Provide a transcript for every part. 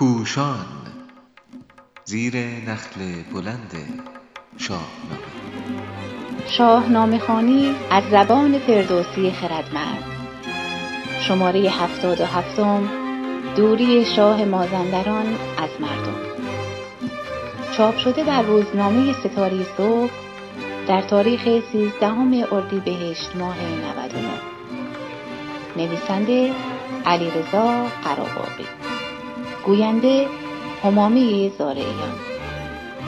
پوشان. زیر نخل بلند شاهنامه. شاهنامه خانی از زبان فردوسی خردمند. شماره هفتاد و هفتم دوری شاه مازندران از مردم. چاپ شده در روزنامه ستاره صبح در تاریخ سیزدهم اردیبهشت ماه 99 نویسنده علیرضا قراباقی گوینده همامه زارعیان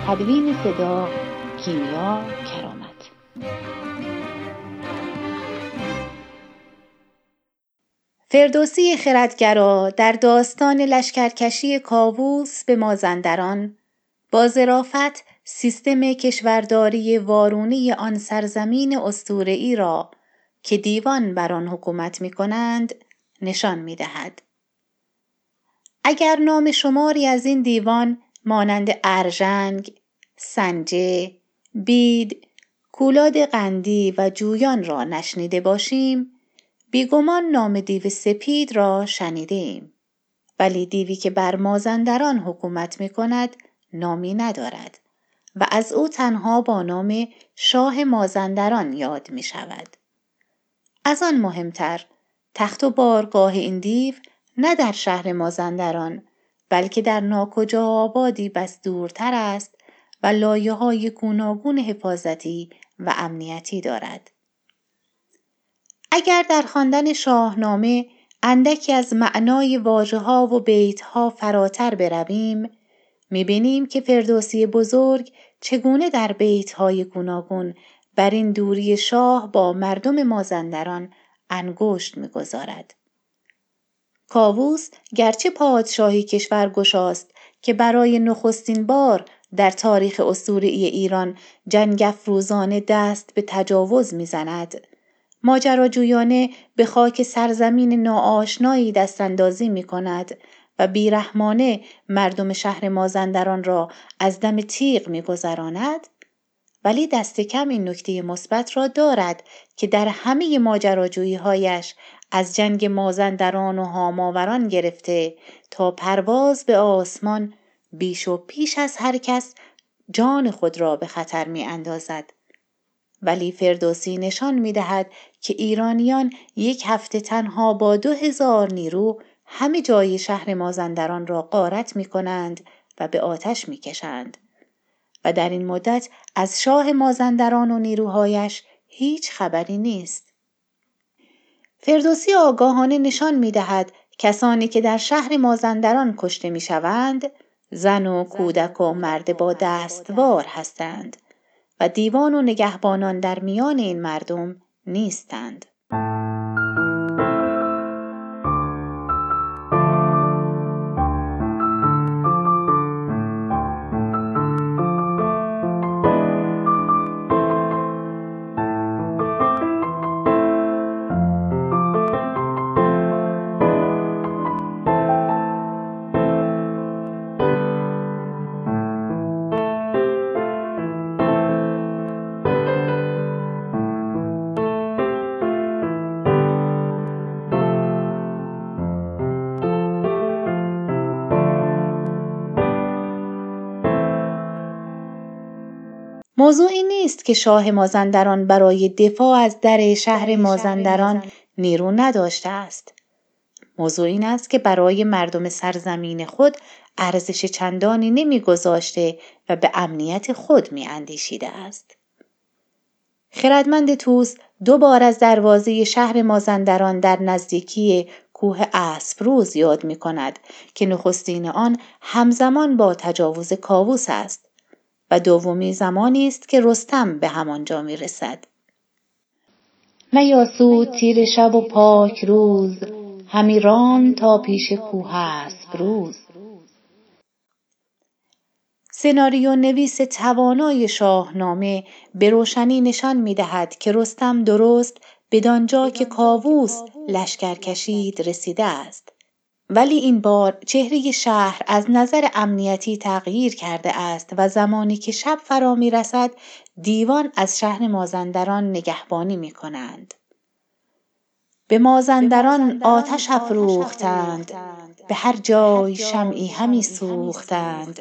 تدوین صدا کیمیا کرامت. فردوسی خردگرا در داستان لشکرکشی کاووس به مازندران با ظرافت سیستم کشورداری وارونی آن سرزمین اسطوره‌ای را که دیوان بر آن حکومت می کنند نشان می دهد. اگر نام شماری از این دیوان مانند ارژنگ، سنجه، بید، کولاد قندی و جویان را نشنیده باشیم بیگمان نام دیو سپید را شنیده ایم. ولی دیوی که بر مازندران حکومت می کند نامی ندارد و از او تنها با نام شاه مازندران یاد می شود. از آن مهمتر تخت و بارگاه این دیو نه در شهر مازندران بلکه در ناکجا آبادی بس دورتر است و لایه های گوناگون حفاظتی و امنیتی دارد. اگر در خواندن شاهنامه اندکی از معنای واژه ها و بیت ها فراتر برویم می‌بینیم که فردوسی بزرگ چگونه در بیت های گوناگون بر این دوری شاه با مردم مازندران انگشت می‌گذارد. کاووس گرچه پادشاهی کشور گشاست که برای نخستین بار در تاریخ اسطوره‌ای ایران جنگ افروزانه دست به تجاوز می‌زند. ماجراجویانه به خاک سرزمین ناآشنایی دستاندازی می کند و بیرحمانه مردم شهر مازندران را از دم تیغ میگذراند. ولی دست کم این نکته مثبت را دارد که در همه ماجراجویی هایش از جنگ مازندران و هاماوران گرفته تا پرواز به آسمان بیش و پیش از هر کس جان خود را به خطر می اندازد. ولی فردوسی نشان می دهد که ایرانیان یک هفته تنها با دو هزار نیرو همه جای شهر مازندران را غارت می کنند و به آتش می کشند. و در این مدت از شاه مازندران و نیروهایش هیچ خبری نیست. فردوسی آگاهانه نشان می دهد کسانی که در شهر مازندران کشته می شوند زن و کودک و مرد با دستوار هستند و دیوان و نگهبانان در میان این مردم نیستند. موضوع این نیست که شاه مازندران برای دفاع از در شهر مازندران نیرو نداشته است. موضوع این است که برای مردم سرزمین خود ارزش چندانی نمیگذاشته و به امنیت خود می اندیشیده است. خردمند توس دو بار از دروازه شهر مازندران در نزدیکی کوه اسبروز یاد می کند که نخستین آن همزمان با تجاوز کاووس است و دومی زمانی است که رستم به همانجا می رسد. میاسود تیر شب و پاک روز همی ران تا پیش کوه اسب روز سناریو نویس توانای شاهنامه به روشنی نشان می دهد که رستم درست بدانجا که کاووس لشکر کشید رسیده است ولی این بار چهره شهر از نظر امنیتی تغییر کرده است و زمانی که شب فرا می رسد دیوان از شهر مازندران نگهبانی می کنند. به مازندران آتش افروختند به هر جای شمعی همی سوختند.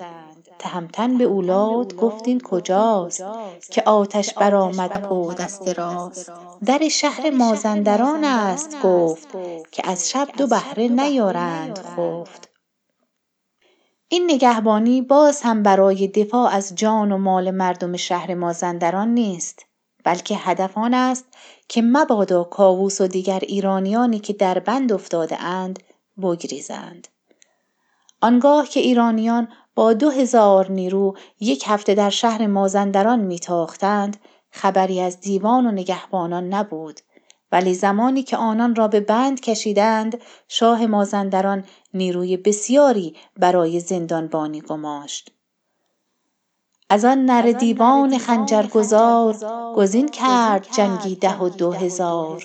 تهمتن به اولاد گفت این کجاست که آتش برآمد و دست راست. در شهر مازندران است گفت که از شب دو بهره نیارند خفت این نگهبانی باز هم برای دفاع از جان و مال مردم شهر مازندران نیست بلکه هدف آن است که مبادا کاووس و دیگر ایرانیانی که در بند افتاده اند بگریزند. آنگاه که ایرانیان با دو هزار نیرو یک هفته در شهر مازندران میتاختند خبری از دیوان و نگهبانان نبود. ولی زمانی که آنان را به بند کشیدند شاه مازندران نیروی بسیاری برای زندانبانی گماشت. از آن نر دیوان خنجرگزار گزین کرد جنگی ده و دو هزار.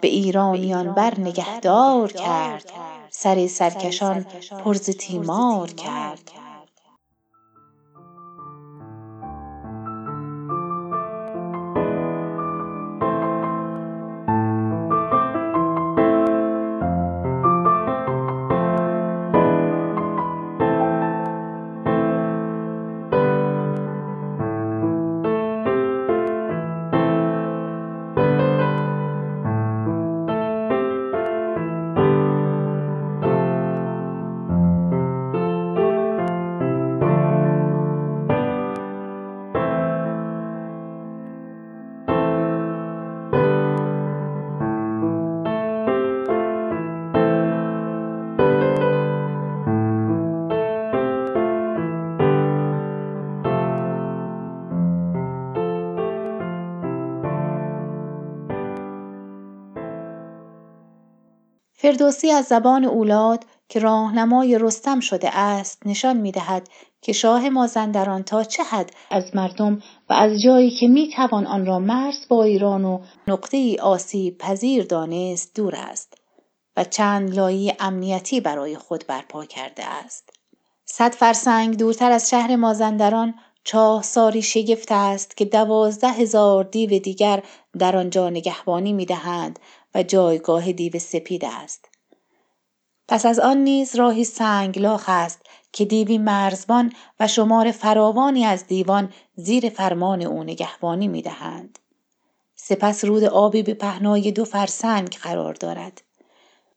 به ایرانیان بر نگهدار کرد. سر سرکشان پر ز تیمار کرد. فردوسی از زبان اولاد که راهنمای رستم شده است نشان می‌دهد که شاه مازندران تا چه حد از مردم و از جایی که می توان آن را مرز با ایران و نقطه ای آسیب پذیر دانست دور است و چند لایه امنیتی برای خود برپا کرده است. صد فرسنگ دورتر از شهر مازندران چاه ساری شگفت است که دوازده هزار دیو دیگر در آنجا نگهبانی می‌دهند و جایگاه دیو سپید است. پس از آن نیز راهی سنگلاخ است که دیوی مرزبان و شمار فراوانی از دیوان زیر فرمان او نگهبانی می‌دهند. سپس رود آبی به پهنای دو فرسنگ قرار دارد.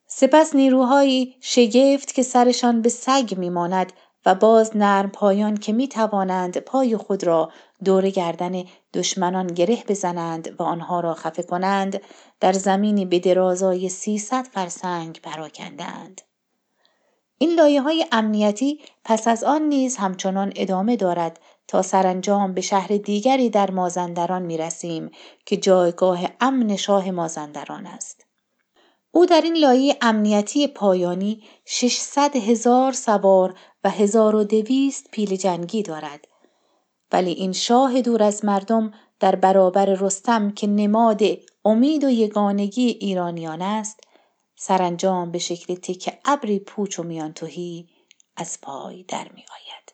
سپس نیروهایی شگفت که سرشان به سگ میماند و باز نرم پایان که می توانند پای خود را دور گردن دشمنان گره بزنند و آنها را خفه کنند در زمینی به درازای سیصد فرسنگ پراکندند این لایه های امنیتی پس از آن نیز همچنان ادامه دارد تا سرانجام به شهر دیگری در مازندران می رسیم که جایگاه امن شاه مازندران است. او در این لایه امنیتی پایانی 600 هزار سوار و 1200 پیل جنگی دارد ولی این شاه دور از مردم در برابر رستم که نماد امید و یگانگی ایرانیان است سرانجام به شکل تک ابری پوچ و میان از پای در می آید.